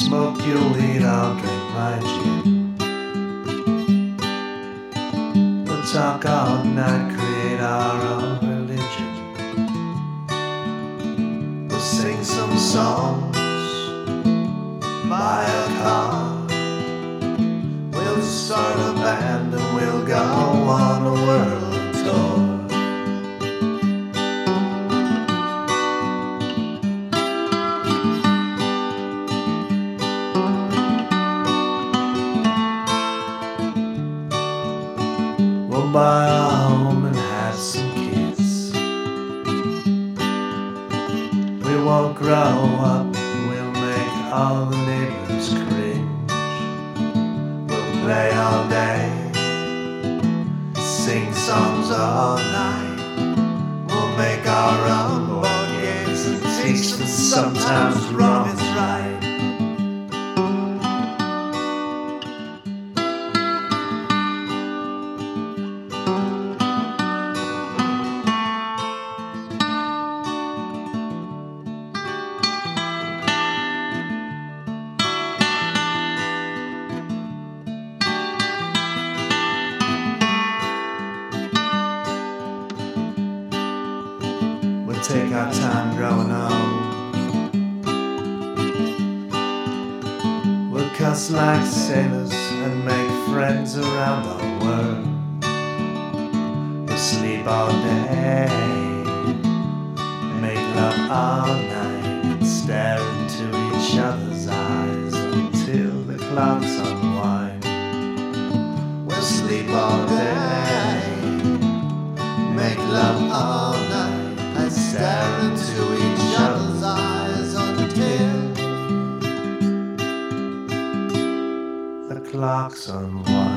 you'll eat, I'll drink my gin. We'll talk all night, create our own religion. We'll sing some songs, buy a car. We'll start a band Buy a home and have some kids. We won't grow up, we'll make all the neighbors cringe. We'll play all day, sing songs all night. We'll make our own board games and teach them sometimes wrong is right. Take our time growing old. We'll cuss like sailors and make friends around the world. We'll sleep all day, make love all night, stare into each other's eyes until the clocks unwind. We'll sleep all day clocks unwind.